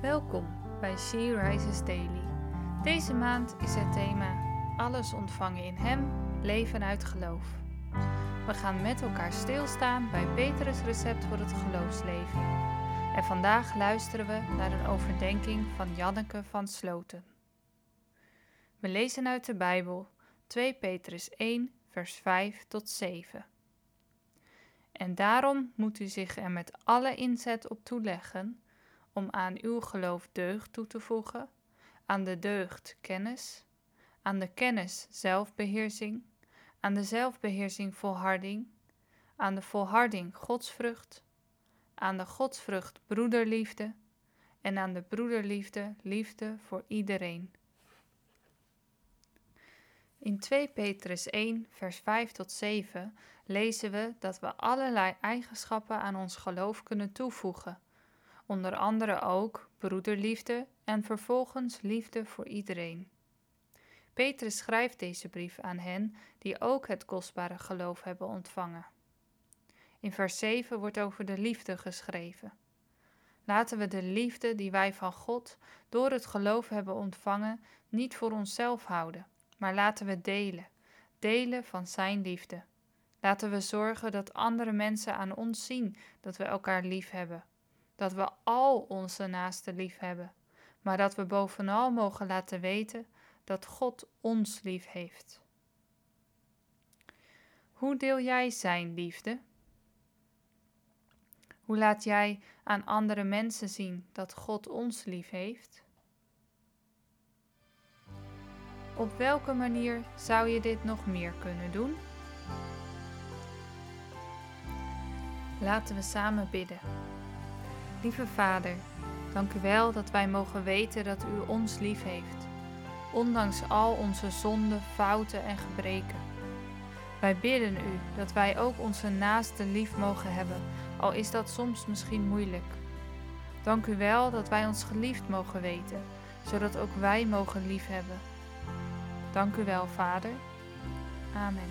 Welkom bij She Rises Daily. Deze maand is het thema Alles ontvangen in Hem, leven uit geloof. We gaan met elkaar stilstaan bij Petrus' recept voor het geloofsleven. En vandaag luisteren we naar een overdenking van Janneke van Sloten. We lezen uit de Bijbel 2 Petrus 1, vers 5 tot 7. En daarom moet u zich er met alle inzet op toeleggen om aan uw geloof deugd toe te voegen, aan de deugd kennis, aan de kennis zelfbeheersing, aan de zelfbeheersing volharding, aan de volharding godsvrucht, aan de godsvrucht broederliefde en aan de broederliefde liefde voor iedereen. In 2 Petrus 1, vers 5 tot 7 lezen we dat we allerlei eigenschappen aan ons geloof kunnen toevoegen onder andere ook broederliefde en vervolgens liefde voor iedereen. Petrus schrijft deze brief aan hen die ook het kostbare geloof hebben ontvangen. In vers 7 wordt over de liefde geschreven. Laten we de liefde die wij van God door het geloof hebben ontvangen niet voor onszelf houden, maar laten we delen, delen van Zijn liefde. Laten we zorgen dat andere mensen aan ons zien dat we elkaar lief hebben dat we al onze naasten lief hebben, maar dat we bovenal mogen laten weten dat God ons lief heeft. Hoe deel jij Zijn liefde? Hoe laat jij aan andere mensen zien dat God ons lief heeft? Op welke manier zou je dit nog meer kunnen doen? Laten we samen bidden. Lieve Vader, dank u wel dat wij mogen weten dat u ons lief heeft, ondanks al onze zonden, fouten en gebreken. Wij bidden u dat wij ook onze naaste lief mogen hebben, al is dat soms misschien moeilijk. Dank u wel dat wij ons geliefd mogen weten, zodat ook wij mogen lief hebben. Dank u wel, Vader. Amen.